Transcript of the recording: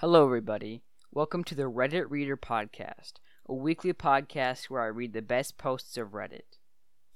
Hello, everybody. Welcome to the Reddit Reader Podcast, a weekly podcast where I read the best posts of Reddit.